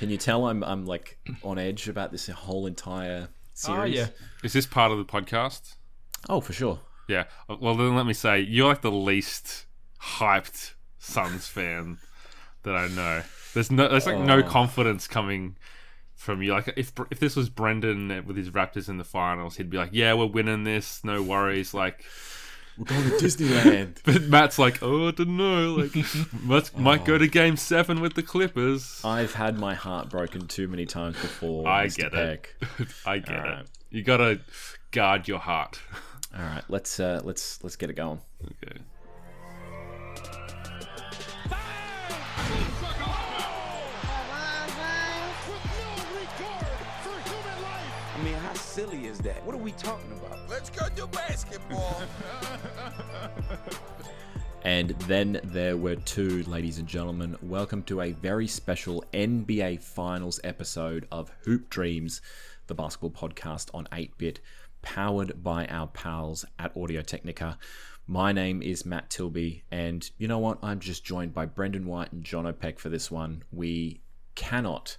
Can you tell I'm I'm like on edge about this whole entire series? Oh yeah. Is this part of the podcast? Oh, for sure. Yeah. Uh, well, then let me say you're like the least hyped Suns fan that I know. There's no, there's like no Oh. confidence coming from you. Like if if this was Brendan with his Raptors in the finals, he'd be like, "Yeah, we're winning this, no worries." Like, We're going to Disneyland. but Matt's like, "Oh, I don't know. Like, must, might go to Game Seven with the Clippers." I've had my heart broken too many times before. I Mr. get Peck. it. I get All it. right. You gotta guard your heart. All right, let's uh, let's let's get it going. Okay. Silly is that? What are we talking about? Let's go do basketball. And then there were two, ladies and gentlemen. Welcome to a very special NBA Finals episode of Hoop Dreams, the basketball podcast on 8 bit, powered by our pals at Audio Technica. My name is Matt Tilby, and you know what? I'm just joined by Brendan White and John O'Peck for this one. We cannot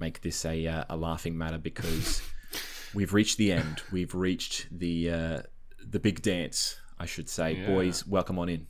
make this a, uh, a laughing matter because we've reached the end. We've reached the uh, the big dance, I should say. Yeah. Boys, welcome on in.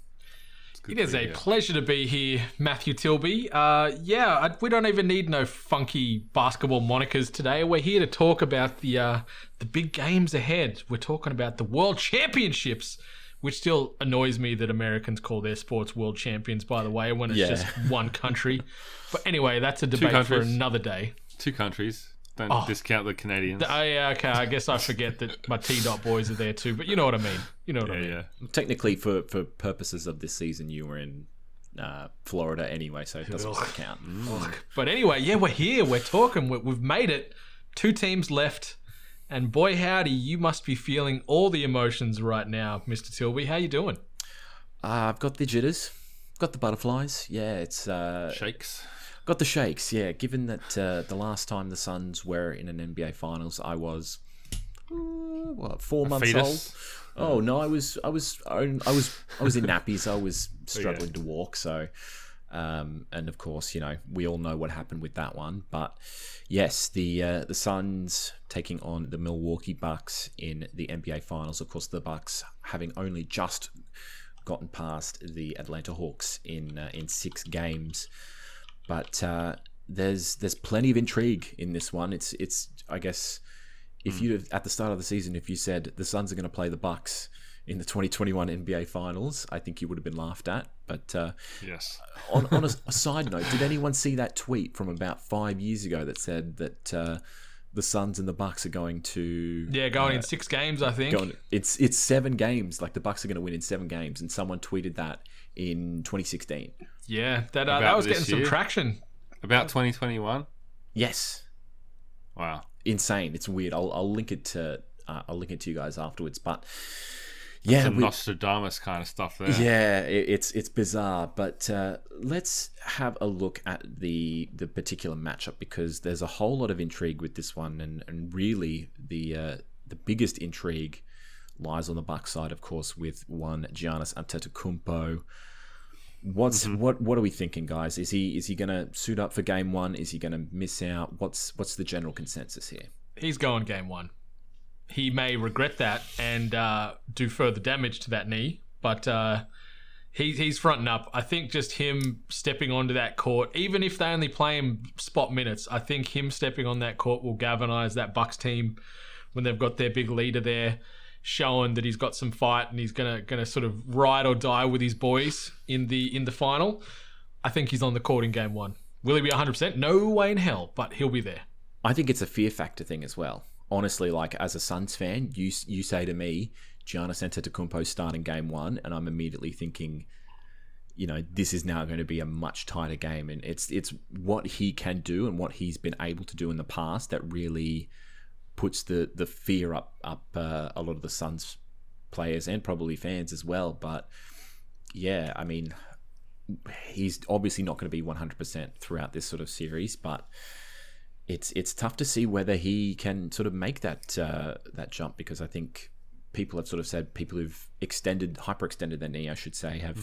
It is a pleasure to be here, Matthew Tilby. Uh, yeah, I, we don't even need no funky basketball monikers today. We're here to talk about the uh, the big games ahead. We're talking about the World Championships, which still annoys me that Americans call their sports World Champions. By the way, when it's Yeah. just one country. But anyway, that's a debate for another day. Two countries. Don't Oh. discount the Canadians. Oh yeah, okay. I guess I forget that my T dot boys are there too. But you know what I mean. You know what I mean. yeah. Technically, for, for purposes of this season, you were in uh, Florida anyway, so it doesn't Ugh. count. But anyway, yeah, we're here. We're talking. we we've made it. Two teams left, and boy howdy, you must be feeling all the emotions right now, Mister Tilby. How you doing? Uh, I've got the jitters, got the butterflies. Yeah, it's uh, Shakes. Got the shakes. Yeah, given that uh, the last time the Suns were in an NBA Finals, I was uh, what four months fetus? old. Oh no, I was I was I was I was in nappies. I was struggling to walk. So, um, and of course, you know, we all know what happened with that one. But yes, the uh, the Suns taking on the Milwaukee Bucks in the NBA Finals. Of course, the Bucks having only just gotten past the Atlanta Hawks in uh, in six games, but uh, there's there's plenty of intrigue in this one. It's it's I guess if you at the start of the season if you said the Suns are going to play the Bucks in the 2021 NBA Finals, I think you would have been laughed at. But uh, Yes. on, on a, a side note, did anyone see that tweet from about five years ago that said that uh, the Suns and the Bucks are going to Yeah, going in six games, I think. going it's it's seven games like the Bucks are going to win in seven games and someone tweeted that in 2016 Yeah, that uh, that was this getting some traction. About 2021. yes Wow. insane it's weird I'll, I'll link it to uh, I'll link it to you guys afterwards but yeah Some we- Nostradamus kind of stuff there. yeah it, it's it's bizarre but uh, let's have a look at the the particular matchup because there's a whole lot of intrigue with this one and and really the uh, the biggest intrigue lies on the Bucks side of course with one Giannis Antetokounmpo What's what? What are we thinking, guys? Is he is he going to suit up for game one? Is he going to miss out? What's what's the general consensus here? He's going game one. He may regret that and uh, do further damage to that knee, but uh, he, he's fronting up. I think just him stepping onto that court, even if they only play him spot minutes, I think him stepping on that court will galvanise that Bucks team when they've got their big leader there, showing that he's got some fight and he's gonna gonna sort of ride or die with his boys in the in the final. I think he's on the court in game one. Will he be 100%? No way in hell, but he'll be there. I think it's a fear factor thing as well. Honestly, like as a Suns fan, you you say to me, Giannis Antetokounmpo starting game one, and I'm immediately thinking, you know, this is now going to be a much tighter game, and it's it's what he can do and what he's been able to do in the past that really puts the the fear up up uh, a lot of the Suns players and probably fans as well. But yeah, I mean, he's obviously not going to be 100% throughout this sort of series, but it's it's tough to see whether he can sort of make that uh, that jump because I think people have sort of said people who've extended hyperextended their knee, I should say, have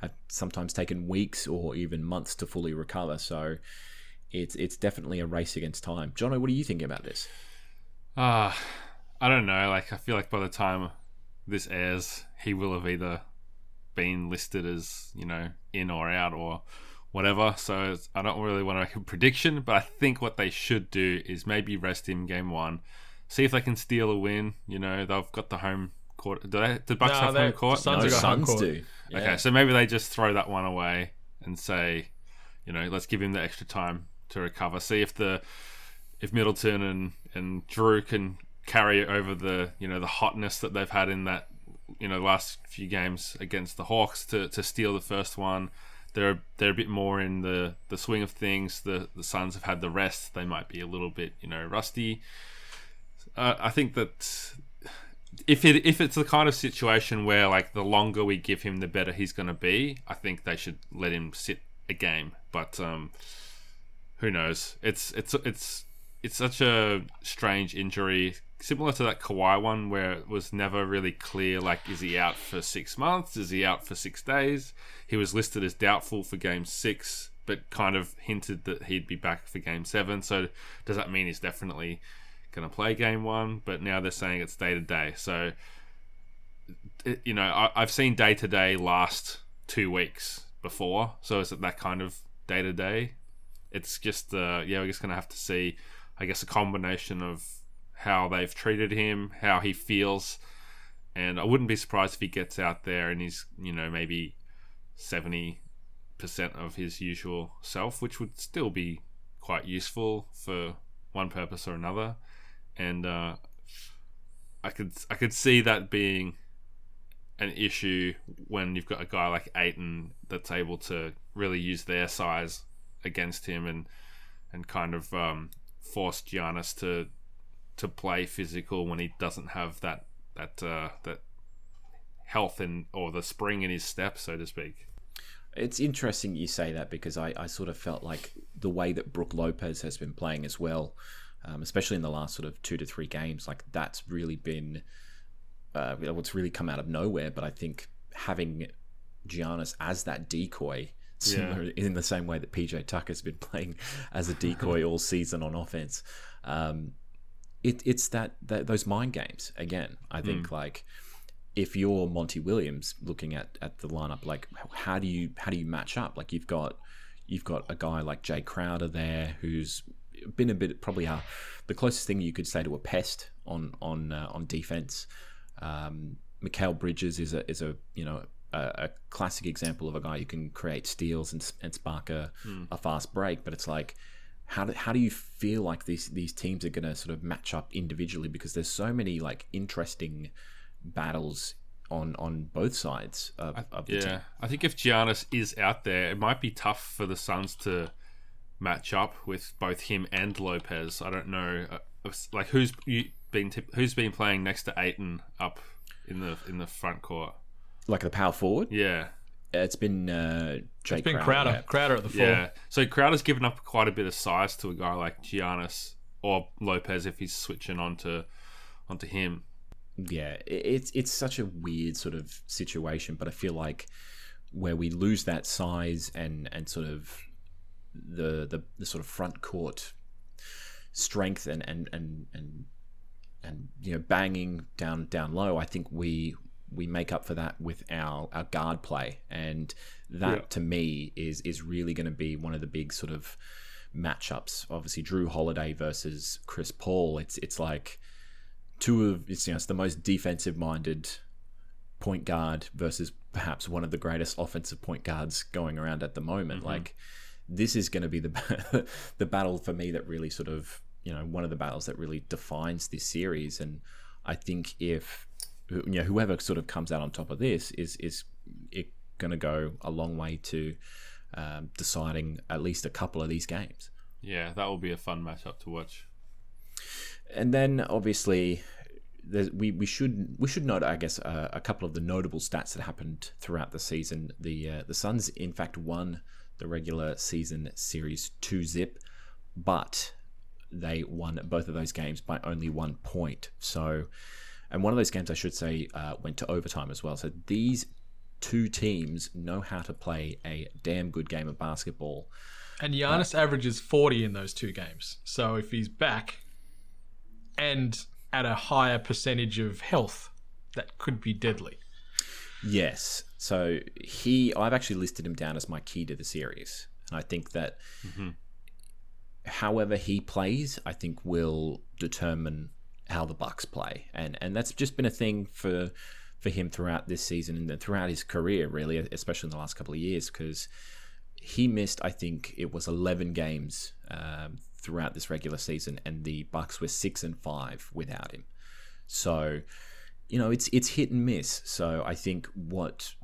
have sometimes taken weeks or even months to fully recover. So it's it's definitely a race against time. Jono, what are you thinking about this? Uh, I don't know. Like, I feel like by the time this airs, he will have either been listed as, you know, in or out or whatever. So it's- I don't really want to make a prediction, but I think what they should do is maybe rest him game one, see if they can steal a win. You know, they've got the home court. Do they? Do Bucks No, have home court? the Suns No, have Suns court. do. Yeah. Okay, so maybe they just throw that one away and say, you know, let's give him the extra time to recover. See if the if Middleton and and Jrue can carry over the you know the hotness that they've had in that you know last few games against the Hawks to, to steal the first one. They're they're a bit more in the, the swing of things. The the Suns have had the rest. They might be a little bit you know rusty. Uh, I think that if it if it's the kind of situation where like the longer we give him, the better he's going to be. I think they should let him sit a game. But um, who knows? It's it's it's it's such a strange injury, similar to that Kawhi one, where it was never really clear. Like, is he out for six months? Is he out for six days? He was listed as doubtful for Game Six, but kind of hinted that he'd be back for Game Seven. So does that mean he's definitely going to play Game One? But now they're saying it's day to day. So you know, I, I've seen day to day last two weeks before. So is it that kind of day to day? It's just, uh, yeah, we're just going to have to see, I guess, a combination of how they've treated him, how he feels. And I wouldn't be surprised if he gets out there and he's, you know, maybe 70% of his usual self, which would still be quite useful for one purpose or another. And uh, I could I could see that being an issue when you've got a guy like Ayton that's able to really use their size against him and and kind of um, force Giannis to to play physical when he doesn't have that that uh, that health and or the spring in his step, so to speak. It's interesting you say that because I, I sort of felt like the way that Brook Lopez has been playing as well, um, especially in the last sort of two to three games, like that's really been uh, what's really come out of nowhere. But I think having Giannis as that decoy, similar in the same way that PJ Tucker's been playing as a decoy all season on offense, um, it, it's that, that those mind games again. I think like if you're Monty Williams looking at, at the lineup, like how do you how do you match up? Like you've got you've got a guy like Jae Crowder there who's been a bit probably uh, the closest thing you could say to a pest on on uh, on defense. Um, Mikal Bridges is a is a you know a, a classic example of a guy who can create steals and, and spark a, a fast break, but it's like how do, how do you feel like these these teams are going to sort of match up individually because there's so many like interesting battles on on both sides of, of the Yeah, team. I think if Giannis is out there, it might be tough for the Suns to match up with both him and Lopez. I don't know, uh, like who's you been who's been playing next to Ayton up in the in the front court. Like the power forward, Yeah, it's been uh, Jake It's been Crowder. Crowder. Crowder at the four. yeah. So Crowder's given up quite a bit of size to a guy like Giannis or Lopez if he's switching onto onto him. yeah, it's it's such a weird sort of situation, but I feel like where we lose that size and and sort of the the, the sort of front court strength and and and and and you know banging down down low, I think we we make up for that with our our guard play, and that Yeah. to me is is really going to be one of the big sort of matchups. Obviously, Jrue Holiday versus Chris Paul. It's it's like two of it's, you know, it's the most defensive minded point guard versus perhaps one of the greatest offensive point guards going around at the moment. Mm-hmm. Like this is going to be the the battle for me that really sort of you know one of the battles that really defines this series. And I think if you know whoever sort of comes out on top of this is is it going to go a long way to um, deciding at least a couple of these games. Yeah, that will be a fun matchup to watch. and then obviously there's, we we should we should note I guess uh, a couple of the notable stats that happened throughout the season. The uh, the Suns in fact won the regular season series two zip, but they won both of those games by only one point. So, and one of those games I should say uh, went to overtime as well. So these two teams know how to play a damn good game of basketball. And Giannis averages 40 in those two games. So if he's back and at a higher percentage of health, that could be deadly. Yes. So he, I've actually listed him down as my key to the series, and I think that however he plays, I think will determine how the Bucks play, and and that's just been a thing for for him throughout this season and throughout his career, really, especially in the last couple of years, because he missed, I think it was eleven games um, throughout this regular season, and the Bucks were six and five without him. So, you know, it's it's hit and miss. So I think what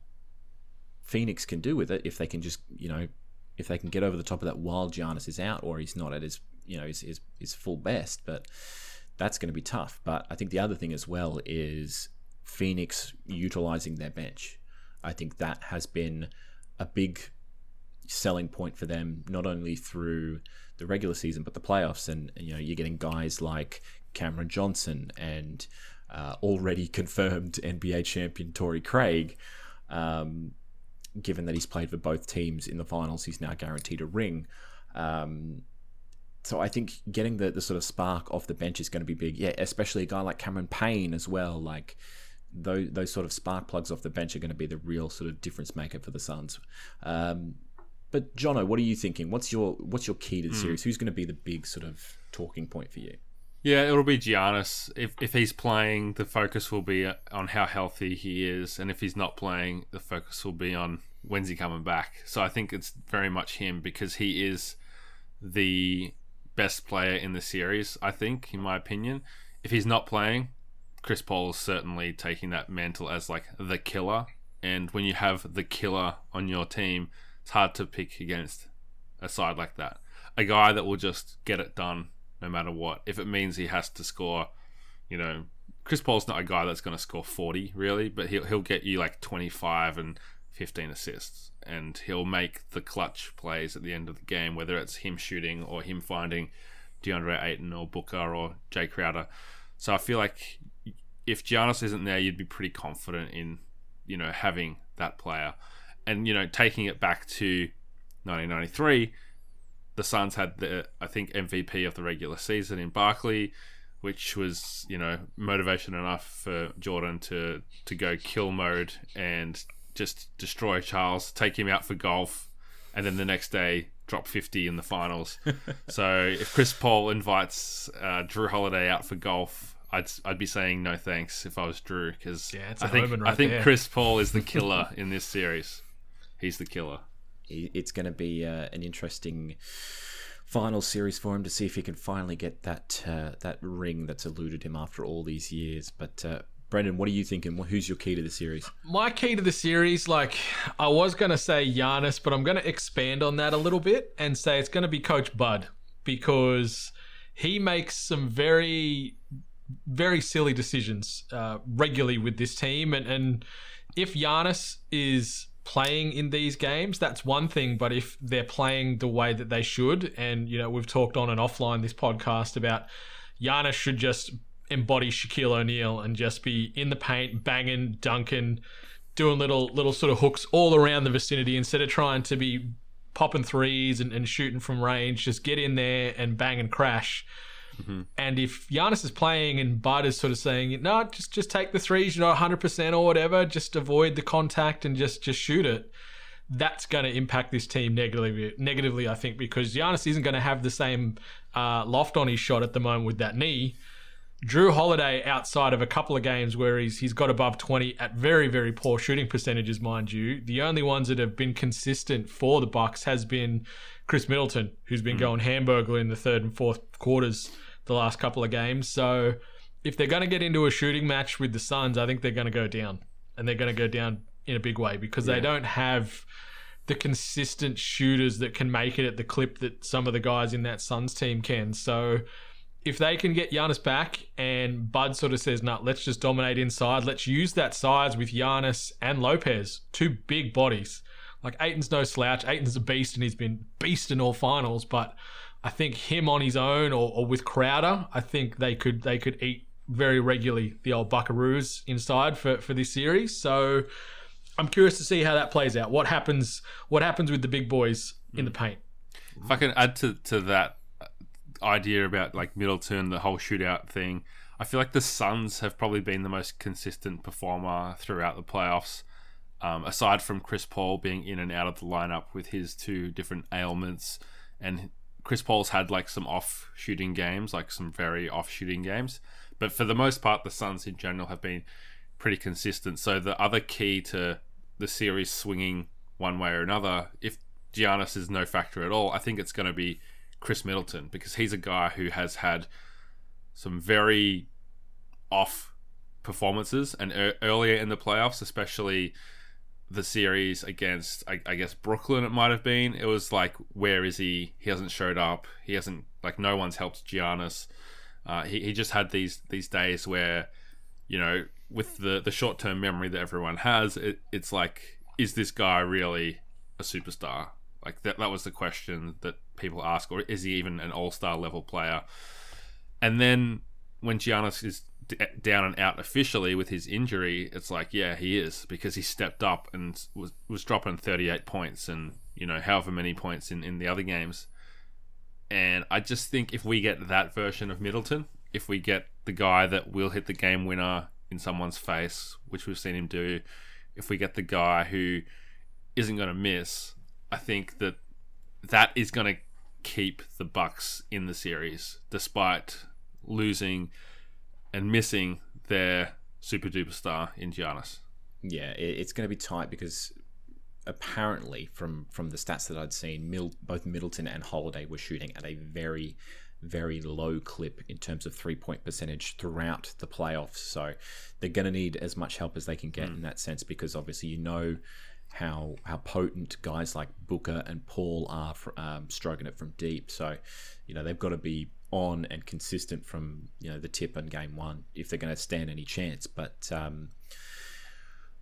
Phoenix can do with it, if they can just, you know, if they can get over the top of that while Giannis is out, or he's not at his, you know, his his, his full best, but that's going to be tough. But I think the other thing as well is Phoenix utilizing their bench. I think that has been a big selling point for them, not only through the regular season but the playoffs. And you know, you're getting guys like Cameron Johnson and uh, already confirmed NBA champion Torrey Craig. Um, given that he's played for both teams in the finals, he's now guaranteed a ring. Um, so I think getting the, the sort of spark off the bench is going to be big. Yeah, especially a guy like Cameron Payne as well. Like those those sort of spark plugs off the bench are going to be the real sort of difference maker for the Suns. Um, but Jono, what are you thinking? What's your what's your key to the series? Who's going to be the big sort of talking point for you? Yeah, it'll be Giannis. If if he's playing, the focus will be on how healthy he is, and if he's not playing, the focus will be on when's he coming back. So I think it's very much him because he is the best player in the series. I think, in my opinion, if he's not playing, Chris Paul is certainly taking that mantle as like the killer. And when you have the killer on your team, it's hard to pick against a side like that. A guy that will just get it done no matter what. If it means he has to score, you know, Chris Paul's not a guy that's going to score 40 really, but he'll he'll get you like 25 and 15 assists and he'll make the clutch plays at the end of the game whether it's him shooting or him finding DeAndre Ayton or Booker or Jae Crowder. So I feel like if Giannis isn't there, you'd be pretty confident in, you know, having that player. And, you know, taking it back to 1993, the Suns had the, I think, MVP of the regular season in Barkley, which was, you know, motivation enough for Jordan to, to go kill mode and just destroy Charles, take him out for golf, and then the next day drop 50 in the finals. so if Chris Paul invites uh, Jrue Holiday out for golf, I'd I'd be saying no thanks if I was Jrue because Yeah, I think omen I think there. Chris Paul is the killer in this series. He's the killer. it's going to be uh, an interesting final series for him to see if he can finally get that uh, that ring that's eluded him after all these years. But uh, Brendan, what are you thinking? Who's your key to the series? My key to the series, like I was going to say Giannis, but I'm going to expand on that a little bit and say it's going to be Coach Bud because he makes some very, very silly decisions uh, regularly with this team. And, and if Giannis is playing in these games, that's one thing. But if they're playing the way that they should, and, you know, we've talked on and offline this podcast about Giannis should just embody Shaquille O'Neal and just be in the paint, banging, dunking, doing little little sort of hooks all around the vicinity instead of trying to be popping threes and, and shooting from range. Just get in there and bang and crash. And if Giannis is playing and Bud is sort of saying, no, just just take the threes, you're not 100% or whatever, just avoid the contact and just just shoot it. That's going to impact this team negatively. Negatively, I think, because Giannis isn't going to have the same uh, loft on his shot at the moment with that knee. Jrue Holiday, outside of a couple of games where he's he's got above twenty at very very poor shooting percentages, mind you, the only ones that have been consistent for the Bucks has been Khris Middleton, who's been hmm. going hamburger in the third and fourth quarters the last couple of games. So if they're going to get into a shooting match with the Suns, I think they're going to go down, and they're going to go down in a big way because they don't have the consistent shooters that can make it at the clip that some of the guys in that Suns team can. So if they can get Giannis back and Bud sort of says, nah, let's just dominate inside. Let's use that size with Giannis and Lopez, two big bodies. Like Ayton's no slouch. Ayton's a beast and he's been beast in all finals, but I think him on his own or, or with Crowder, I think they could they could eat very regularly the old Buckaroos inside for, for this series. So I'm curious to see how that plays out. What happens what happens with the big boys in the paint? If I can add to, to that idea about like Middleton, the whole shootout thing, I feel like the Suns have probably been the most consistent performer throughout the playoffs. Um, aside from Chris Paul being in and out of the lineup with his two different ailments, and Chris Paul's had like some off shooting games, like some very off shooting games. But for the most part, the Suns in general have been pretty consistent. So the other key to the series swinging one way or another, if Giannis is no factor at all, I think it's going to be Khris Middleton because he's a guy who has had some very off performances and er- earlier in the playoffs, especially the series against I, I, guess Brooklyn it might have been. It was like where is he? He hasn't showed up. He hasn't like no one's helped Giannis. Uh, he, he just had these these days where you know with the the short-term memory that everyone has it, it's like is this guy really a superstar like that that was the question that people ask or is he even an all-star level player and then when Giannis is d- down and out officially with his injury, it's like, yeah, he is because he stepped up and was was dropping 38 points and you know however many points in in the other games. And I just think if we get that version of Middleton, if we get the guy that will hit the game winner in someone's face, which we've seen him do, if we get the guy who isn't going to miss, I think that that is going to keep the Bucks in the series despite losing and missing their super duper star in Giannis. Yeah, it's going to be tight because apparently, from from the stats that I'd seen, Mil- both Middleton and Holiday were shooting at a very, very low clip in terms of three point percentage throughout the playoffs. So they're going to need as much help as they can get mm. in that sense because obviously you know how how potent guys like Booker and Paul are for, um, stroking it from deep. So you know they've got to be on and consistent from you know the tip in game one if they're going to stand any chance. But um,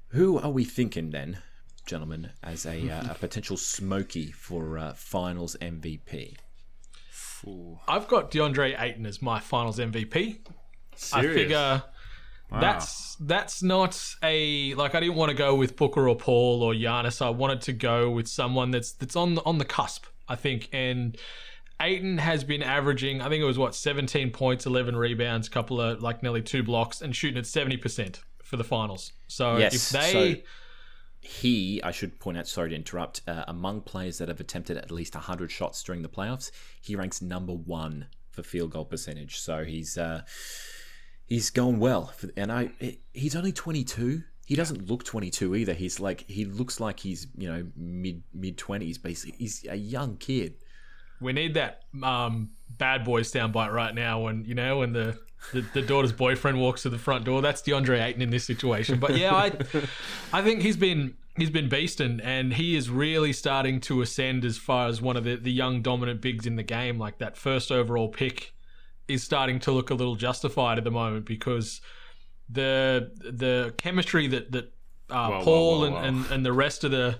who are we thinking then, gentlemen, as a, uh, a potential smoky for uh, Finals MVP? Ooh. I've got DeAndre Ayton as my Finals MVP. Serious? I figure. Wow. That's that's not a like I didn't want to go with Booker or Paul or Giannis. I wanted to go with someone that's that's on on the cusp. I think, and Ayton has been averaging, I think it was what, 17 points, 11 rebounds, a couple of like nearly two blocks, and shooting at 70% for the finals. So yes, if they. So he, I should point out, sorry to interrupt, uh, among players that have attempted at least 100 shots during the playoffs, he ranks number one for field goal percentage. So he's. Uh, he's going well, and I he's only 22. He doesn't look 22 either. He's like he looks like he's you know mid mid 20s, basically. He's a young kid. We need that um, bad boy soundbite right now when you know when the, the, the daughter's boyfriend walks to the front door. That's DeAndre Ayton in this situation. But yeah, I I think he's been he's been beasting and he is really starting to ascend as far as one of the, the young dominant bigs in the game. Like that first overall pick is starting to look a little justified at the moment because the the chemistry that that uh, whoa, Paul whoa, whoa, and, and, and the rest of the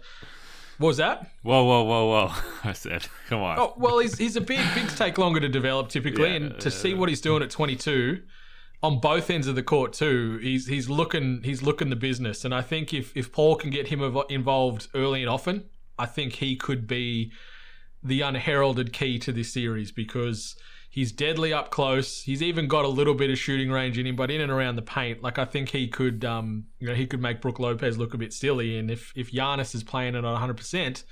what was that? Whoa, whoa, whoa, whoa! I said, come on. Oh well, he's he's a big. Bigs take longer to develop typically, yeah, and to see what he's doing at 22 on both ends of the court too, he's he's looking he's looking the business. And I think if if Paul can get him involved early and often, I think he could be the unheralded key to this series because He's deadly up close. He's even got a little bit of shooting range in him, but in and around the paint, like I think he could, um, you know, he could make Brook Lopez look a bit silly. And if if Giannis is playing it at 100, percent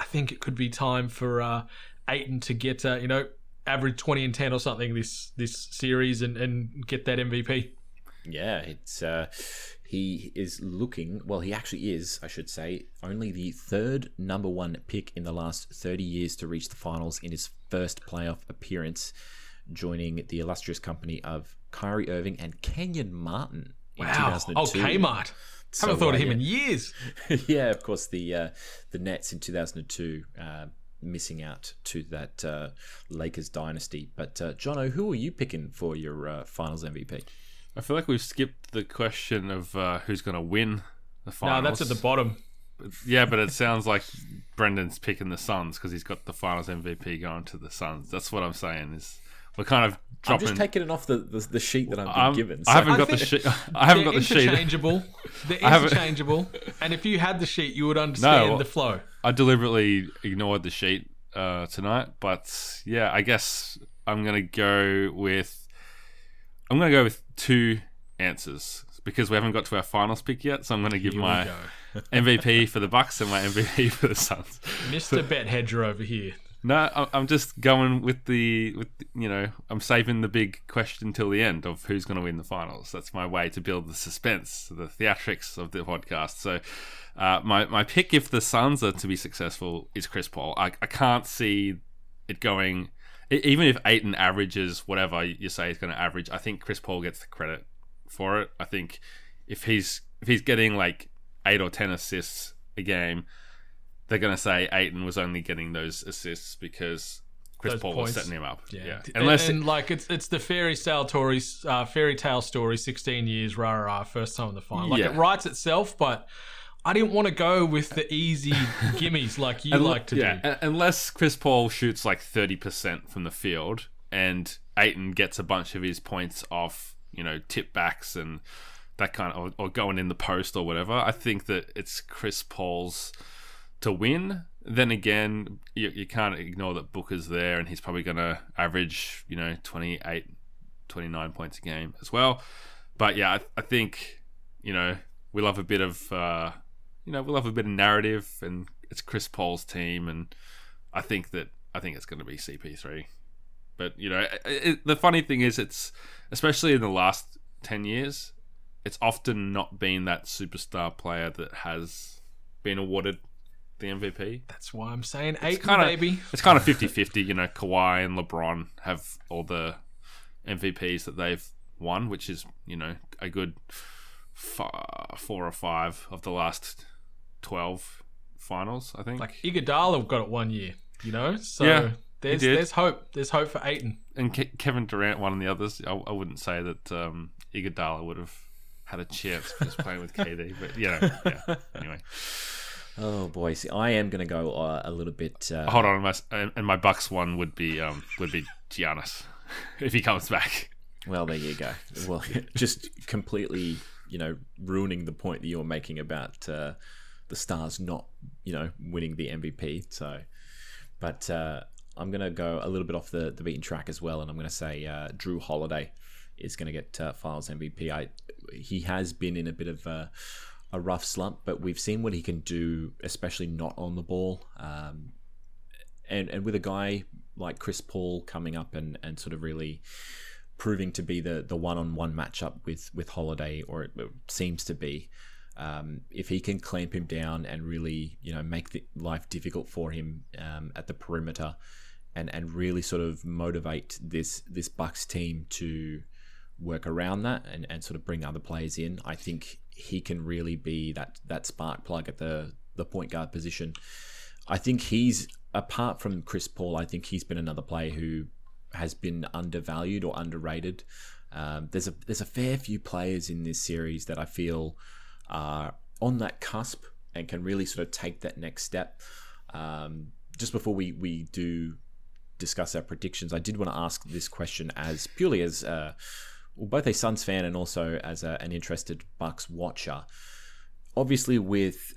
I think it could be time for uh, Ayton to get, uh, you know, average 20 and 10 or something this this series and and get that MVP. Yeah, it's uh, he is looking, well, he actually is, I should say, only the third number one pick in the last 30 years to reach the finals in his first playoff appearance, joining the illustrious company of Kyrie Irving and Kenyon Martin in wow. 2002. Oh, Kmart. So, Haven't thought of him yeah. in years. yeah, of course, the uh, the Nets in 2002. Uh, missing out to that uh, Lakers dynasty. But uh, Jono, who are you picking for your uh, Finals MVP? I feel like we've skipped the question of uh, who's going to win the finals. No, that's at the bottom. Yeah, but it sounds like Brendan's picking the Suns because he's got the Finals MVP going to the Suns. That's what I'm saying. Is we're kind of dropping. I'm just taking it off the, the, the sheet that I've been um, given. So. I haven't got the sheet. I haven't got the sheet. Interchangeable. They're interchangeable. and if you had the sheet, you would understand no, the flow. I deliberately ignored the sheet uh, tonight. But yeah, I guess I'm gonna go with I'm gonna go with two answers because we haven't got to our finals pick yet. So I'm gonna give Here my. MVP for the Bucks and my MVP for the Suns. Mr. Bet Hedger over here. No, I'm just going with the with you know I'm saving the big question till the end of who's going to win the finals. That's my way to build the suspense, the theatrics of the podcast. So, uh, my my pick if the Suns are to be successful is Chris Paul. I, I can't see it going. Even if Ayton averages whatever you say he's going to average, I think Chris Paul gets the credit for it. I think if he's if he's getting like eight or ten assists a game, they're going to say Ayton was only getting those assists because Chris Paul points. was setting him up. Yeah, And- unless and, like it's it's the fairy tale story, uh, fairy tale story. Sixteen years, rah rah, rah, first time in the final. Like Yeah. it writes itself, but I didn't want to go with the easy gimmies like you like to yeah, do. un- unless Chris Paul shoots like thirty percent from the field and Ayton gets a bunch of his points off, you know, tip backs and that kind of, or, or going in the post or whatever. I think that it's Chris Paul's to win. Then again, you, you can't ignore that Booker's there and he's probably going to average, you know, 28, 29 points a game as well. But yeah, I, I think, you know, we love a bit of, uh, you know, we love a bit of narrative and it's Chris Paul's team. And I think that, I think it's going to be CP3. But, you know, it, it, the funny thing is, it's, especially in the last 10 years, it's often not been that superstar player that has been awarded the MVP. That's why I'm saying eight, It's kind of baby. It's kind of 50-50, you know, Kawhi and LeBron have all the MVPs that they've won, which is, you know, a good f- four or five of the last 12 finals, I think. Like Iguodala got it one year, you know. So Yeah, there's did. there's hope. There's hope for Ayton. and Ke- Kevin Durant won the others. I, I wouldn't say that um, Iguodala would have had a chance just playing with KD, but you know, yeah. Anyway, Oh boy, see, I am going to go uh, a little bit. Uh, hold on, my, and and my Bucks one would be um, would be Giannis if he comes back. Well, there you go. Well, just completely, you know, ruining the point that you were making about uh, the Stars not, you know, winning the MVP. So, but uh, I'm to go a little bit off the, the beaten track as well, and I'm to say uh, Jrue Holiday is to get uh, Files MVP. I he has been in a bit of a, a rough slump, but we've seen what he can do, especially not on the ball. Um, and and with a guy like Chris Paul coming up and, and sort of really proving to be the the one on one matchup with with Holiday, or it seems to be. Um, if he can clamp him down and really, you know, make life difficult for him um, at the perimeter, and and really sort of motivate this this Bucks team to work around that and, and sort of bring other players in, I think he can really be that that spark plug at the the point guard position. I think he's apart from Chris Paul. I think he's been another player who has been undervalued or underrated. Um, there's a there's a fair few players in this series that I feel are on that cusp and can really sort of take that next step. Um, just before we we do discuss our predictions, I did want to ask this question as purely as uh, well, both a Suns fan and also as a, an interested Bucks watcher. Obviously, with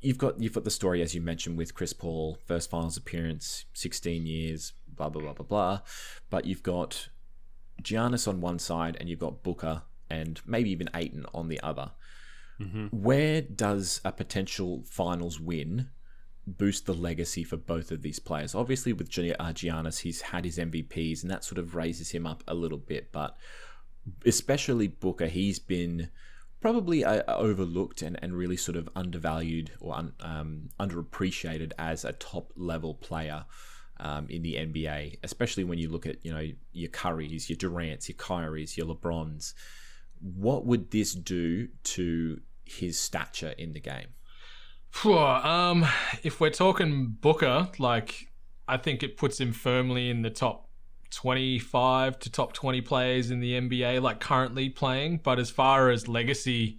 you've got you've got the story as you mentioned with Chris Paul, first finals appearance, 16 years, blah blah blah blah blah. But you've got Giannis on one side and you've got Booker and maybe even Ayton on the other. Where does a potential finals win boost the legacy for both of these players? Obviously, with uh, Giannis, he's had his MVPs and that sort of raises him up a little bit, but especially Booker, he's been probably uh, overlooked and, and really sort of undervalued or un, um, underappreciated as a top level player um, in the NBA, especially when you look at you know your Currys, your Durant's, your Kyries, your LeBrons. What would this do to his stature in the game? Um, if we're talking Booker, like I think it puts him firmly in the top twenty-five to top twenty players in the NBA, like currently playing. But as far as legacy,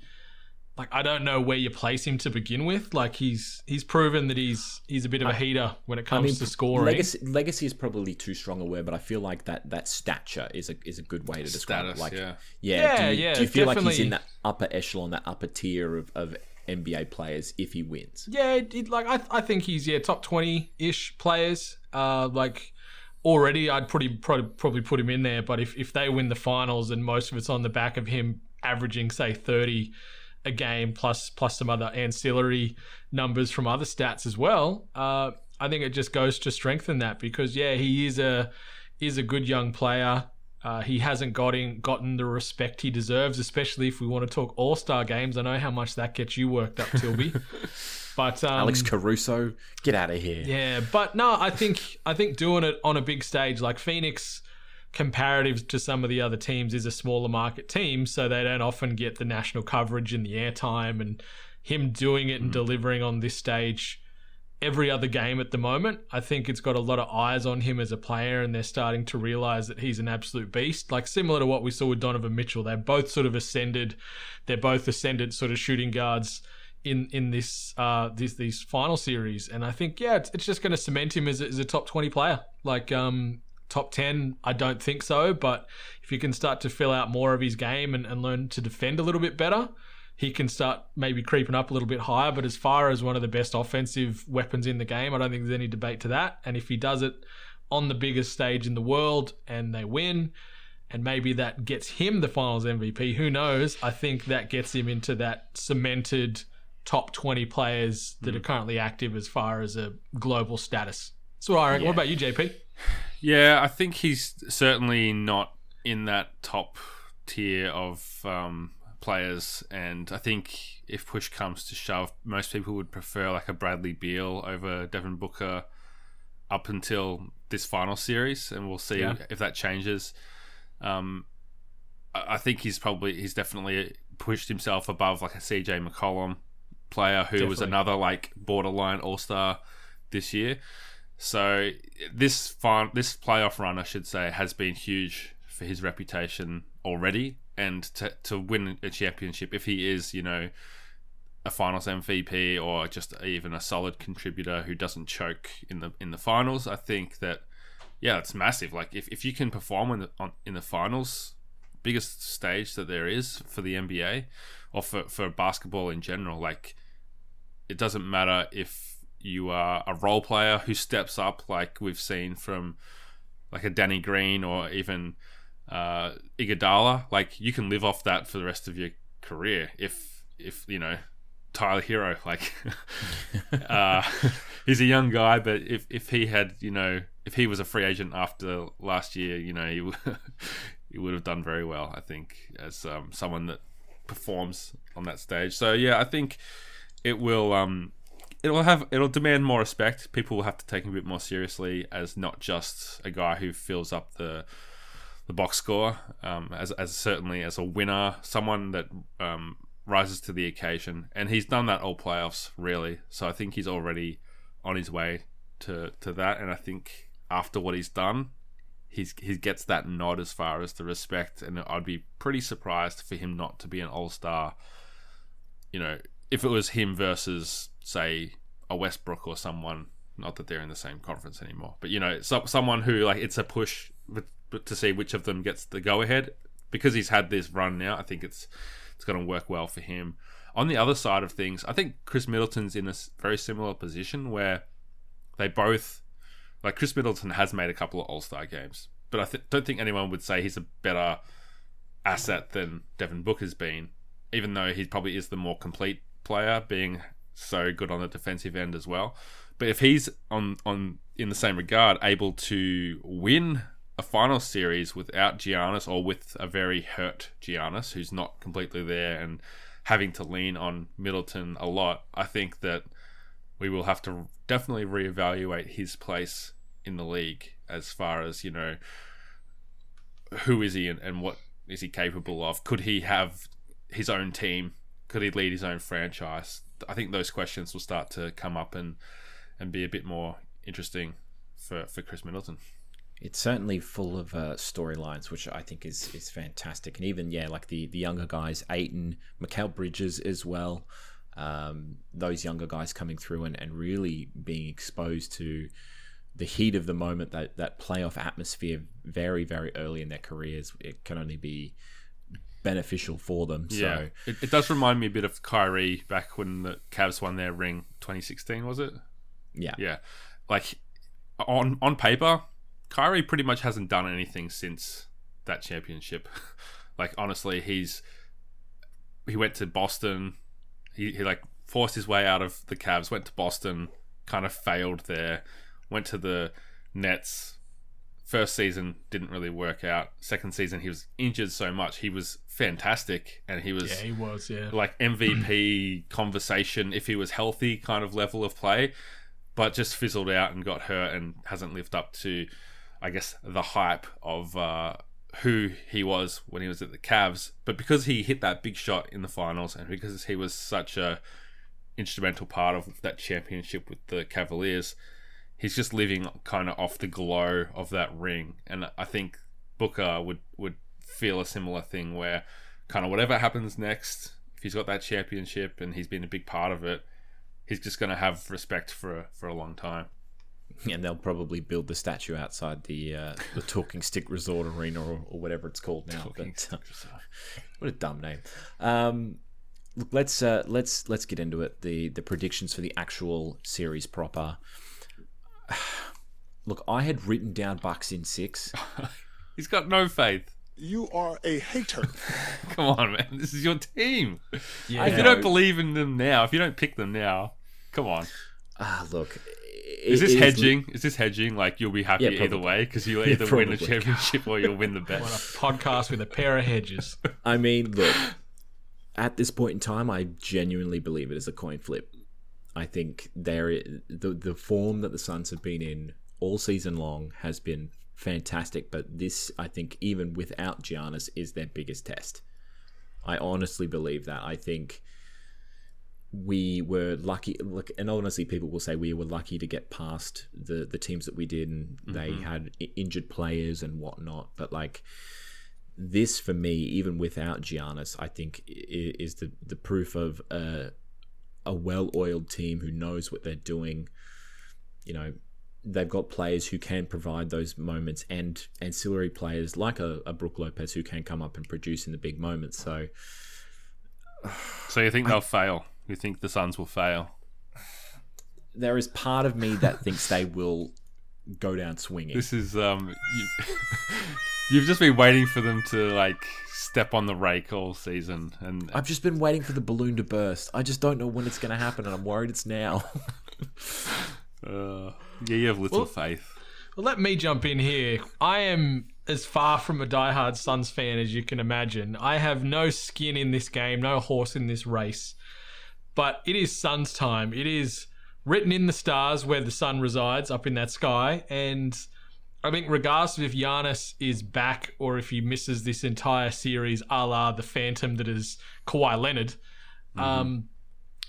like I don't know where you place him to begin with. Like he's he's proven that he's he's a bit of a heater when it comes to scoring. Legacy, legacy is probably too strong a word, but I feel like that that stature is a is a good way to describe Status, it. Like, yeah. yeah, Yeah, do you, yeah, do you feel like he's in that upper echelon, that upper tier of, of NBA players if he wins. Yeah, it, it- like I, I think he's yeah top twenty ish players. Uh, like already, I'd pretty probably, probably put him in there. But if if they win the finals and most of it's on the back of him averaging say thirty a game plus plus some other ancillary numbers from other stats as well, uh, I think it just goes to strengthen that because yeah, he is a is a good young player. Uh, he hasn't gotten gotten the respect he deserves, especially if we want to talk All Star games. I know how much that gets you worked up, Tilby. but um, Alex Caruso, get out of here. yeah, but no, I think I think doing it on a big stage like Phoenix, comparative to some of the other teams, is a smaller market team, so they don't often get the national coverage and the airtime. And him doing it and delivering on this stage every other game at the moment, I think it's got a lot of eyes on him as a player, and they're starting to realize that he's an absolute beast. Like similar to what we saw with Donovan Mitchell, they both sort of ascended. They're both ascended sort of shooting guards in in this uh these these final series and i think yeah it's, it's just going to cement him as a, as a top 20 player like um top 10 i don't think so but if you can start to fill out more of his game and, and learn to defend a little bit better he can start maybe creeping up a little bit higher but as far as one of the best offensive weapons in the game i don't think there's any debate to that and if he does it on the biggest stage in the world and they win and maybe that gets him the finals MVP. Who knows? I think that gets him into that cemented top 20 players that hmm. are currently active as far as a global status. So I reckon. What about you, JP? Yeah, I think he's certainly not in that top tier of um, players, and I think if push comes to shove, most people would prefer like a Bradley Beal over Devin Booker up until this final series, and we'll see Yeah. if that changes. Um, I I think he's probably he's definitely pushed himself above like a CJ McCollum player who was another like borderline All Star this year. So this fin- this playoff run, I should say, has been huge for his reputation already, and to to win a championship, if he is, you know, a Finals MVP or just even a solid contributor who doesn't choke in the in the finals, I think that yeah, it's massive. Like if, if you can perform in the on, in the finals, biggest stage that there is for the NBA or for for basketball in general, like it doesn't matter if you are a role player who steps up, like we've seen from like a Danny Green or even uh, Iguodala. Like you can live off that for the rest of your career if if you know Tyler Herro. Like uh, he's a young guy, but if if he had you know if he was a free agent after last year, you know he he would have done very well. I think as um, someone that performs on that stage. So yeah, I think it will um it'll have it'll demand more respect. People will have to take him a bit more seriously as not just a guy who fills up the the box score, um, as as certainly as a winner, someone that um, rises to the occasion, and he's done that all playoffs really. So I think he's already on his way to to that, and I think after what he's done, he's he gets that nod as far as the respect, and I'd be pretty surprised for him not to be an All Star. You know, if it was him versus say a Westbrook or someone, not that they're in the same conference anymore, but you know, so, someone who like it's a push to see which of them gets the go ahead because he's had this run now. I think it's it's going to work well for him. On the other side of things, I think Khris Middleton's in a very similar position where they both like Khris Middleton has made a couple of All Star games, but I th- don't think anyone would say he's a better asset than Devin Booker's been, even though he probably is the more complete player, being so good on the defensive end as well. But if he's on on in the same regard able to win a final series without Giannis or with a very hurt Giannis who's not completely there and having to lean on Middleton a lot, I think that we will have to definitely reevaluate his place in the league as far as, you know, who is he and, and what is he capable of? Could he have his own team? Could he lead his own franchise? I think those questions will start to come up and and be a bit more interesting for, for Khris Middleton. It's certainly full of uh, storylines, which I think is is fantastic, and even yeah, like the the younger guys, Ayton, Mikal Bridges as well. Um, those younger guys coming through and, and really being exposed to the heat of the moment, that that playoff atmosphere, very very early in their careers. It can only be beneficial for them. So Yeah, it, it does remind me a bit of Kyrie back when the Cavs won their ring, 2016 was it? yeah, Yeah, like on on paper, Kyrie pretty much hasn't done anything since that championship. like honestly, he's he went to Boston. He, he like forced his way out of the Cavs, went to Boston, kind of failed there. Went to the Nets. First season didn't really work out. Second season he was injured so much. He was fantastic and he was Yeah, he was. Yeah. like MVP conversation if he was healthy kind of level of play, but just fizzled out and got hurt and hasn't lived up to, I guess, the hype of uh, who he was when he was at the Cavs. But because he hit that big shot in the finals and because he was such a instrumental part of that championship with the Cavaliers, he's just living kind of off the glow of that ring. And I think Booker would would feel a similar thing where kind of whatever happens next, if he's got that championship and he's been a big part of it, he's just going to have respect for for a long time. and they'll probably build the statue outside the uh, the Talking Stick Resort Arena or, or whatever it's called now. But, uh, what a dumb name. Um, look, let's uh, let's let's get into it. The the predictions for the actual series proper. Look, I had written down Bucks in six. He's got no faith. You are a hater. Come on, man. This is your team. Yeah. If you don't believe in them now, if you don't pick them now, come on. Ah, look, Is this it hedging? Is this hedging? Like you'll be happy Yeah, either way because you'll Yeah, either win the championship or you'll win the best. What a podcast with a pair of hedges. I mean, look, at this point in time, I genuinely believe it is a coin flip. I think there the the form that the Suns have been in all season long has been fantastic, but this I think even without Giannis is their biggest test. I honestly believe that. I think we were lucky look and honestly people will say we were lucky to get past the the teams that we did and they mm-hmm. had injured players and whatnot but like this for me, even without Giannis, I think is the the proof of a a well-oiled team who knows what they're doing. You know, they've got players who can provide those moments, and ancillary players like a, a Brook Lopez who can come up and produce in the big moments. So So you think they'll fail? You think the Suns will fail? there is part of me that thinks they will go down swinging. This is um, you, you've just been waiting for them to like step on the rake all season, and I've just been waiting for the balloon to burst. I just don't know when it's going to happen, and I'm worried it's now. uh, yeah, you have little Well- faith. Well, let me jump in here. I am as far from a diehard Suns fan as you can imagine. I have no skin in this game, no horse in this race. But it is Suns time. It is written in the stars where the sun resides, up in that sky. And I think, regardless of if Giannis is back or if he misses this entire series, a la the Phantom that is Kawhi Leonard, um,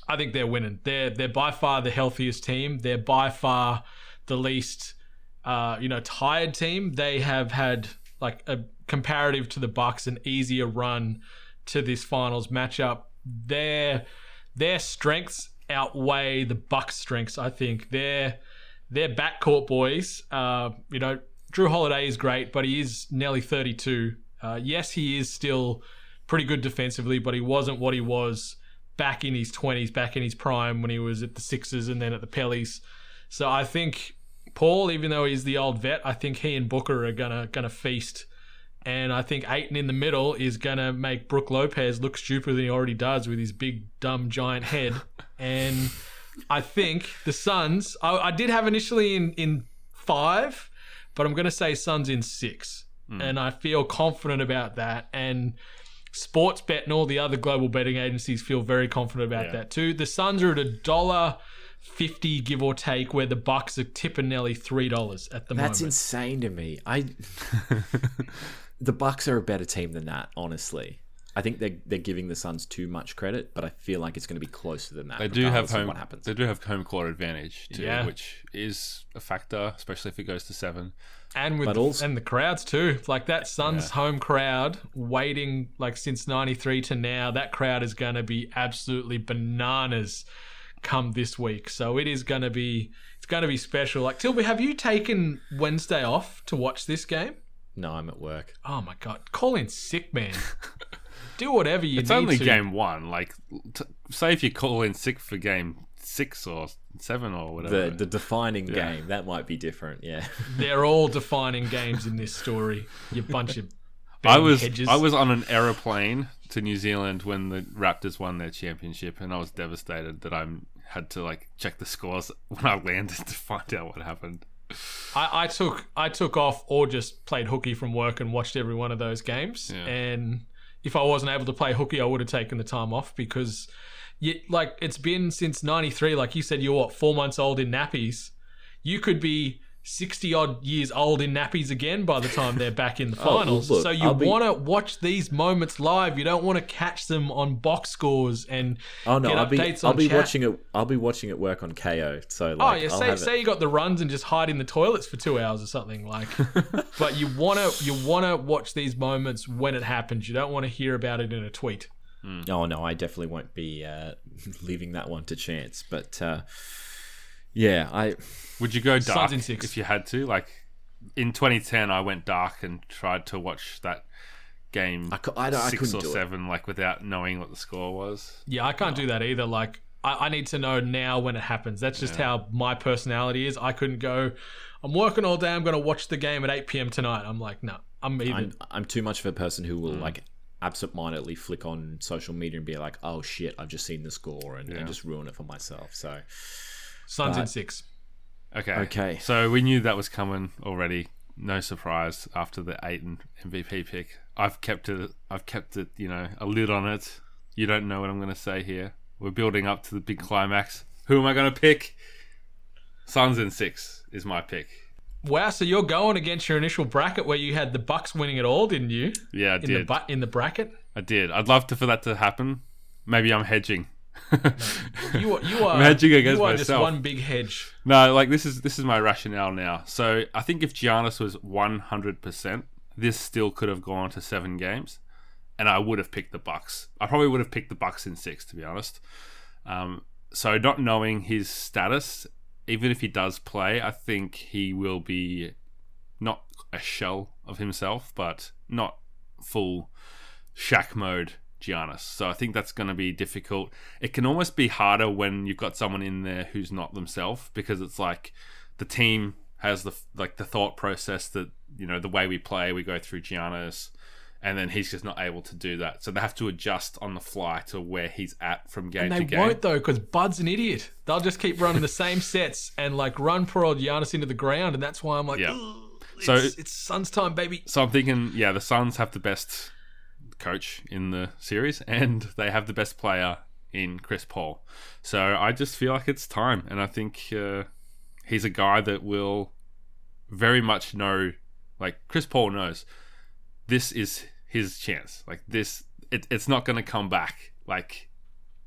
I think they're winning. They're they're by far the healthiest team. They're by far the least, uh, you know, tired team. They have had like a comparative to the Bucks an easier run to this finals matchup. Their their strengths outweigh the Bucks' strengths. I think they're they're backcourt boys. Uh, you know, Jrue Holiday is great, but he is nearly 32. Uh, yes, he is still pretty good defensively, but he wasn't what he was back in his 20s, back in his prime when he was at the Sixers and then at the Pellies. So I think Paul, even though he's the old vet, I think he and Booker are gonna gonna feast. And I think Ayton in the middle is gonna make Brook Lopez look stupider than he already does with his big dumb giant head. and I think the Suns. I, I did have initially in in five, but I'm gonna say Suns in six, hmm. and I feel confident about that. And Sportsbet and all the other global betting agencies feel very confident about Yeah. that too. The Suns are at a dollar fifty give or take, where the Bucks are tipping nearly three dollars at the That's moment. That's insane to me. I the Bucks are a better team than that, honestly. I think they're they're giving the Suns too much credit, but I feel like it's going to be closer than that. They do have home. What happens? They do have home court advantage too, Yeah. which is a factor, especially if it goes to seven. and with the, also- and the crowds too. Like that Suns home crowd waiting like since '93 to now. That crowd is going to be absolutely bananas come this week. So it is going to be it's going to be special. Like Tilby, have you taken Wednesday off to watch this game? No, I'm at work. Oh my god, call in sick man. do whatever you It's need It's only to. game one. Like, t- say if you call in sick for game six or seven or whatever. The the defining game that might be different. Yeah. They're all defining games in this story. You bunch of. I was Hedges. I was on an aeroplane to New Zealand when the Raptors won their championship, and I was devastated that I had to like check the scores when I landed to find out what happened. I, I took I took off or just played hooky from work and watched every one of those games. Yeah. And if I wasn't able to play hooky, I would have taken the time off because, you, like, it's been since '93. Like you said, you're what four months old in nappies. You could be. 60 odd years old in nappies again by the time they're back in the Oh, finals. look, so you I'll be- want to watch these moments live. You don't want to catch them on box scores and Oh no, get I'll be I'll on be chat. watching it. I'll be watching it work on KO. So Oh like, yeah, I'll say have say it. you got the runs and just hide in the toilets for two hours or something like. but you wanna you wanna watch these moments when it happens. You don't want to hear about it in a tweet. Oh no, I definitely won't be uh, leaving that one to chance. But uh, yeah, I Would you go dark in six. if you had to? Like in 2010, I went dark and tried to watch that game I, cou- I, don't- I six couldn't or do it. seven, like without knowing what the score was. Yeah, I can't do that either. Like I, I need to know now when it happens. That's just how my personality is. I couldn't go. I'm working all day. I'm going to watch the game at 8 p.m. tonight. I'm like, no, I'm even. I'm I'm too much of a person who Mm. will like absentmindedly flick on social media and be like, "Oh shit, I've just seen the score," and, Yeah. and just ruin it for myself. So Suns in six. Okay. Okay. So we knew that was coming already. No surprise after the Ayton MVP pick. I've kept it. I've kept it. You know, a lid on it. You don't know what I'm going to say here. We're building up to the big climax. Who am I going to pick? Suns in six is my pick. Wow, so you're going against your initial bracket where you had the Bucks winning it all, didn't you? Yeah, I In the did. bu- in the bracket. I did. I'd love to for that to happen. Maybe I'm hedging. You are, you are hedging against you are just myself. one big hedge. No, like this is this is my rationale now. So I think if Giannis was one hundred percent, this still could have gone to seven games, and I would have picked the Bucks. I probably would have picked the Bucks in six, to be honest. Um, so not knowing his status, even if he does play, I think he will be not a shell of himself, but not full Shaq mode Giannis. So I think that's going to be difficult. It can almost be harder when you've got someone in there who's not themselves because it's like the team has the like the thought process that you know the way we play, we go through Giannis, and then he's just not able to do that. So they have to adjust on the fly to where he's at from game And to they game. won't though, because Bud's an idiot. They'll just keep running the same sets and like run poor old Giannis into the ground, and that's why I'm like, Yeah. "Ugh, So- it's, it's Suns time, baby. So I'm thinking, yeah, the Suns have the best coach in the series, and they have the best player in Chris Paul. So I just feel like it's time, and I think uh, he's a guy that will very much know, like Chris Paul knows, this is his chance. Like this, it, it's not going to come back. Like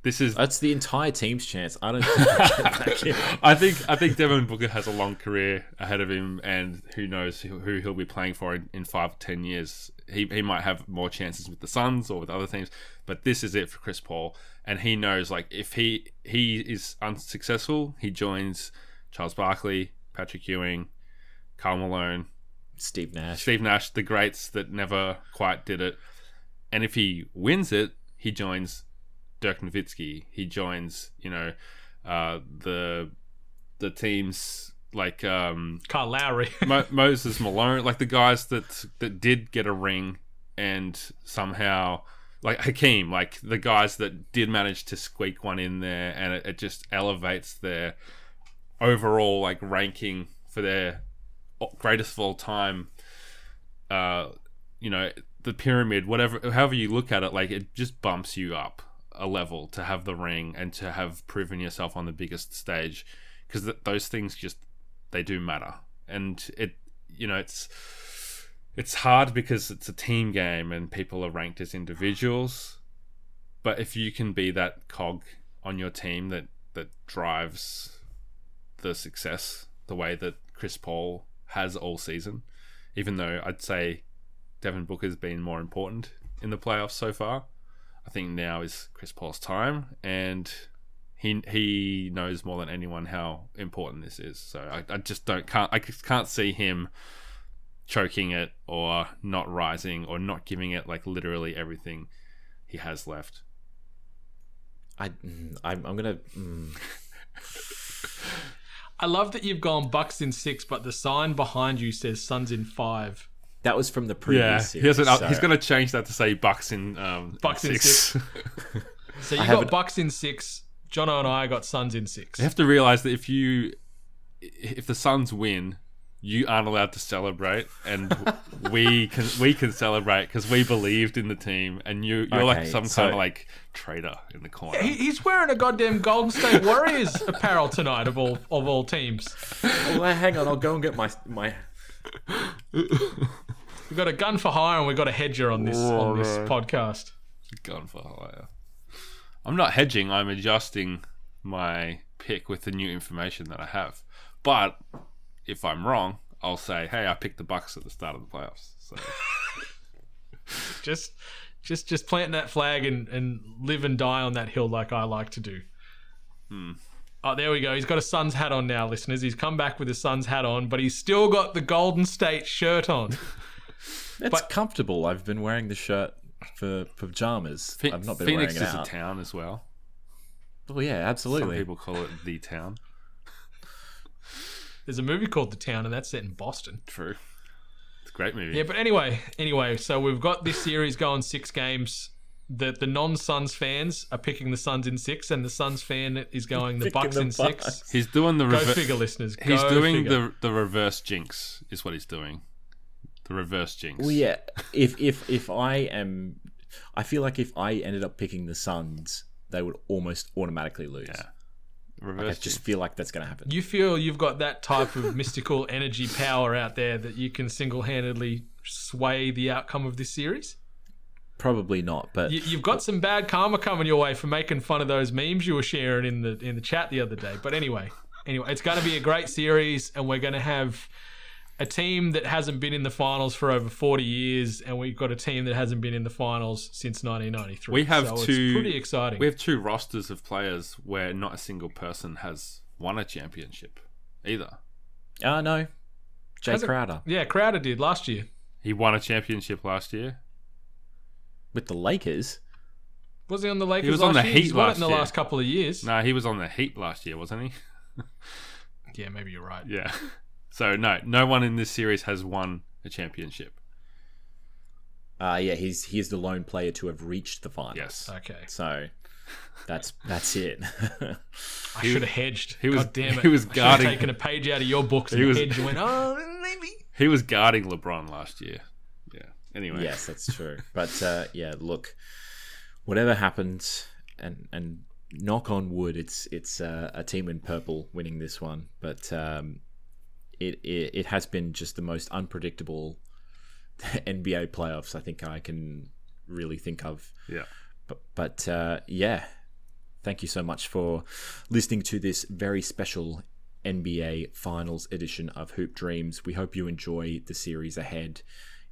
this is that's the entire team's chance. I don't. Think I get back in. I think I think Devin Booker has a long career ahead of him, and who knows who, who he'll be playing for in, in five or ten years. He he might have more chances with the Suns or with other teams, but this is it for Chris Paul, and he knows like if he he is unsuccessful, he joins Charles Barkley, Patrick Ewing, Karl Malone, Steve Nash. Steve Nash, the greats that never quite did it. And if he wins it, he joins Dirk Nowitzki. He joins, you know, uh, the the teams like um, Carl Lowry. Mo- Moses Malone, like the guys that that did get a ring and somehow like Hakeem, like the guys that did manage to squeak one in there, and it, it just elevates their overall like ranking for their greatest of all time. Uh, you know, the pyramid, whatever, however you look at it, like it just bumps you up a level to have the ring and to have proven yourself on the biggest stage, because th- those things just they do matter, and it, you know, it's it's hard because it's a team game and people are ranked as individuals. But if you can be that cog on your team that that drives the success the way that Chris Paul has all season, even though I'd say Devin Booker's been more important in the playoffs so far. I think now is Chris Paul's time, and he he knows more than anyone how important this is. So I, I just don't can't I just can't see him choking it or not rising or not giving it like literally everything he has left. I, mm, I'm, I'm gonna. Mm, I love that you've gone Bucks in six, but the sign behind you says Suns in five. that was from the previous. Yeah, series, he hasn't, so- he's going to change that to say Bucks in um, Bucks in six. So you I got Bucks in six. Jono and I got Suns in six. you have to realize that if you if the Suns win, you aren't allowed to celebrate, and we can we can celebrate because we believed in the team, and you you're like some so- kind of like traitor in the corner. He- He's wearing a goddamn Golden State Warriors apparel tonight of all of all teams. Well, hang on, I'll go and get my my. We've got a gun for hire and we've got a hedger on this on this podcast. Gun for hire. I'm not hedging. I'm adjusting my pick with the new information that I have. But if I'm wrong, I'll say, "Hey, I picked the Bucks at the start of the playoffs." So Just just just planting that flag and, and live and die on that hill like I like to do. Hmm. Oh, there we go. He's got a Suns hat on now, listeners. He's come back with his Suns hat on, but he's still got the Golden State shirt on. It's But- comfortable. I've been wearing the shirt for pajamas. Phe- I've not been Phoenix wearing it is a out. town as well. Well, yeah, absolutely. Some absolutely. people call it the town. There's a movie called The Town, and that's set in Boston. True. It's a great movie. Yeah, but anyway, anyway, so we've got this series going six games. The the non Suns fans are picking the Suns in six, and the Suns fan is going the Picking Bucks the in six. Bucks. He's doing the Go rever- figure, listeners. He's Go doing figure. the the reverse jinx is what he's doing. The reverse jinx. Well, yeah. If if if I am, I feel like if I ended up picking the Suns, they would almost automatically lose. Yeah. I Reverse just jinx. feel like that's going to happen. You feel you've got that type of mystical energy power out there that you can single handedly sway the outcome of this series? Probably not, but You, you've got some bad karma coming your way for making fun of those memes you were sharing in the in the chat the other day. But anyway, anyway, it's going to be a great series, and we're going to have a team that hasn't been in the finals for over 40 years, and we've got a team that hasn't been in the finals since 1993. We have so two. It's pretty exciting. We have two rosters of players where not a single person has won a championship either. uh, no, Jae Has it- Crowder yeah, Crowder did last year. He won a championship last year. with the Lakers. Was he on the Lakers He was on the year? Heat He's won it last in the year. last couple of years. No, he was on the Heat last year, wasn't he? Yeah, maybe you're right. Yeah. So no, no one in this series has won a championship. Uh, yeah, he's he's the lone player to have reached the finals. Yes. Okay. So that's that's it. I should have hedged. he was- God damn it. he was I guarding- taken a page out of your books He and was- hedged and went, oh, maybe. He was guarding LeBron last year. Yeah. Anyway. yes, that's true. But uh, yeah, look, whatever happens, and and knock on wood, it's it's uh, a team in purple winning this one. But um, it, it it has been just the most unpredictable NBA playoffs I think I can really think of. Yeah. But, but uh, yeah, thank you so much for listening to this very special NBA Finals edition of Hoop Dreams. We hope you enjoy the series ahead.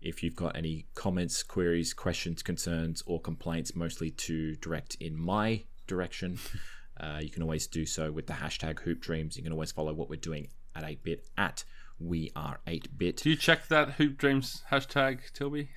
If you've got any comments, queries, questions, concerns, or complaints, mostly to direct in my direction, uh, you can always do so with the hashtag Hoop Dreams. You can always follow what we're doing at 8bit at we are 8bit. Do you check that Hoop Dreams hashtag, Tilby?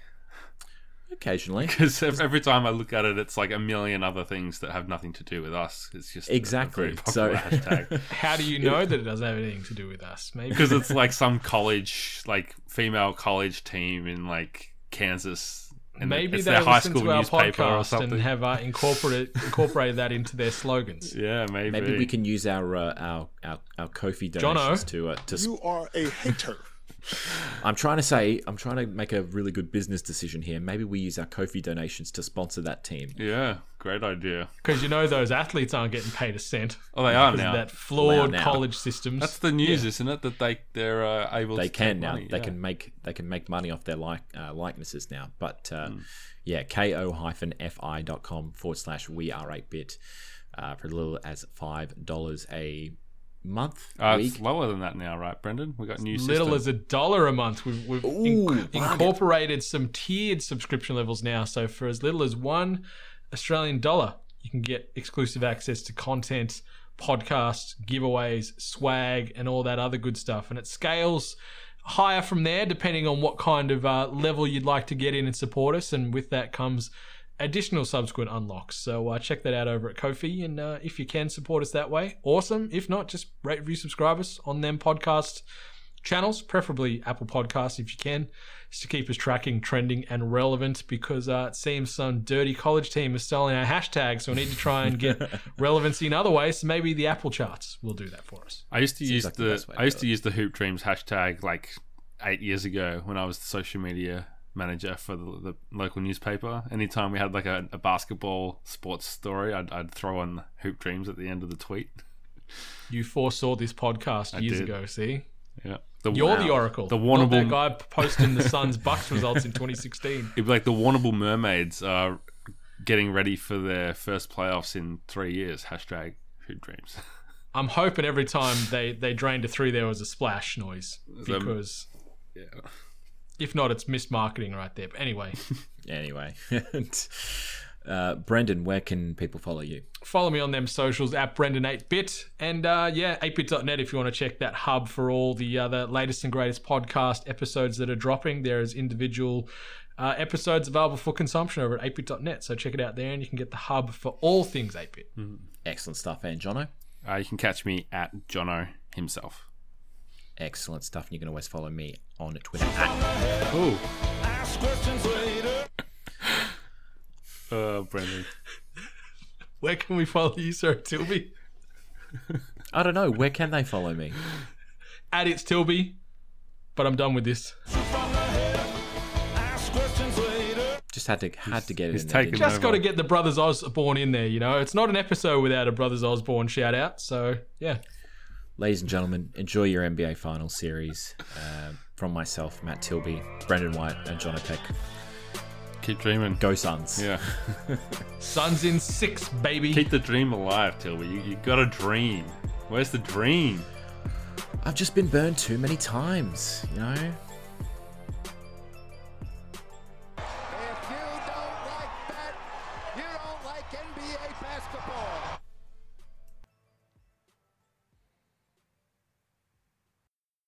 Occasionally. Because every time I look at it, it's like a million other things that have nothing to do with us. It's just Exactly. A very So- hashtag. How do you know that it doesn't have anything to do with us? Maybe because it's like some college, like female college team in like Kansas. And maybe it's they their high listen school to our newspaper or podcast something. and have uh, incorporated incorporated that into their slogans. yeah, maybe. Maybe we can use our uh, our our our Ko-fi donations Jono. to uh, to. You are a hater. I'm trying to say I'm trying to make a really good business decision here. Maybe we use our Ko-fi donations to sponsor that team. Yeah, great idea. Because you know those athletes aren't getting paid a cent. Oh, they are now. that flawed now. college systems. That's the news, isn't it? That they they're uh, able. They to can now. money, They yeah. can make they can make money off their like uh, likenesses now. But uh, Hmm. yeah, ko fi.com forward slash we are eight bit uh, for as little as five dollars a month Uh, week. it's lower than that now, right, Brendan? We got new little system. as a dollar a month. We've, we've Ooh, inc- incorporated some tiered subscription levels now. So for as little as one Australian dollar, you can get exclusive access to content, podcasts, giveaways, swag, and all that other good stuff. And it scales higher from there depending on what kind of uh, level you'd like to get in and support us. And with that comes additional subsequent unlocks. So uh, check that out over at Ko-fi, and uh, if you can support us that way, awesome. If not, just rate, review, subscribe us on them podcast channels, preferably Apple Podcasts if you can, just to keep us tracking, trending, and relevant. Because uh, it seems some dirty college team is stealing our hashtag, so we need to try and get relevancy in other ways. So maybe the Apple charts will do that for us. I used to use like the the, best way to I used do to use the Hoop Dreams hashtag like eight years ago when I was the social media manager for the, the local newspaper. Anytime we had like a, a basketball sports story, I'd, I'd throw in Hoop Dreams at the end of the tweet. You foresaw this podcast years did. ago. See, Yeah, the, you're wow. the oracle. The Not that guy posting the Suns Bucks results in 2016. It'd be like the Warrnambool Mermaids are getting ready for their first playoffs in three years. Hashtag Hoop Dreams. I'm hoping every time they they drained a three, there was a splash noise because yeah. If not, it's missed marketing right there. But anyway, Anyway, uh, Brendan, where can people follow you? follow me on them socials at Brendan8bit and uh, yeah, 8bit.net if you want to check that hub for all the other latest and greatest podcast episodes that are dropping. There is individual. Uh, episodes available for consumption over at 8bit.net, so check it out there and you can get the hub for all things 8bit. Excellent stuff, and Jono. Uh, you can catch me at Jono himself. Excellent stuff. And you can always follow me on Twitter at Oh, Ask questions later. uh, Brendan. Where can we follow you, Sir Tilby? I don't know. Where can they follow me? At it's Tilby, but I'm done with this. Ask questions later. Just had to had to get it he's in there. taken didn't Just got to get the Brothers Osborne in there, you know. It's not an episode without a Brothers Osborne shout out. So, yeah. You? Ladies and gentlemen, enjoy your NBA Finals series. Uh, from myself, Matt Tilby, Brendan White, and Jono Peck. Keep dreaming. Go Suns. Yeah. Suns in six, baby. Keep the dream alive, Tilby. You, you got a dream. Where's the dream? I've just been burned too many times, you know?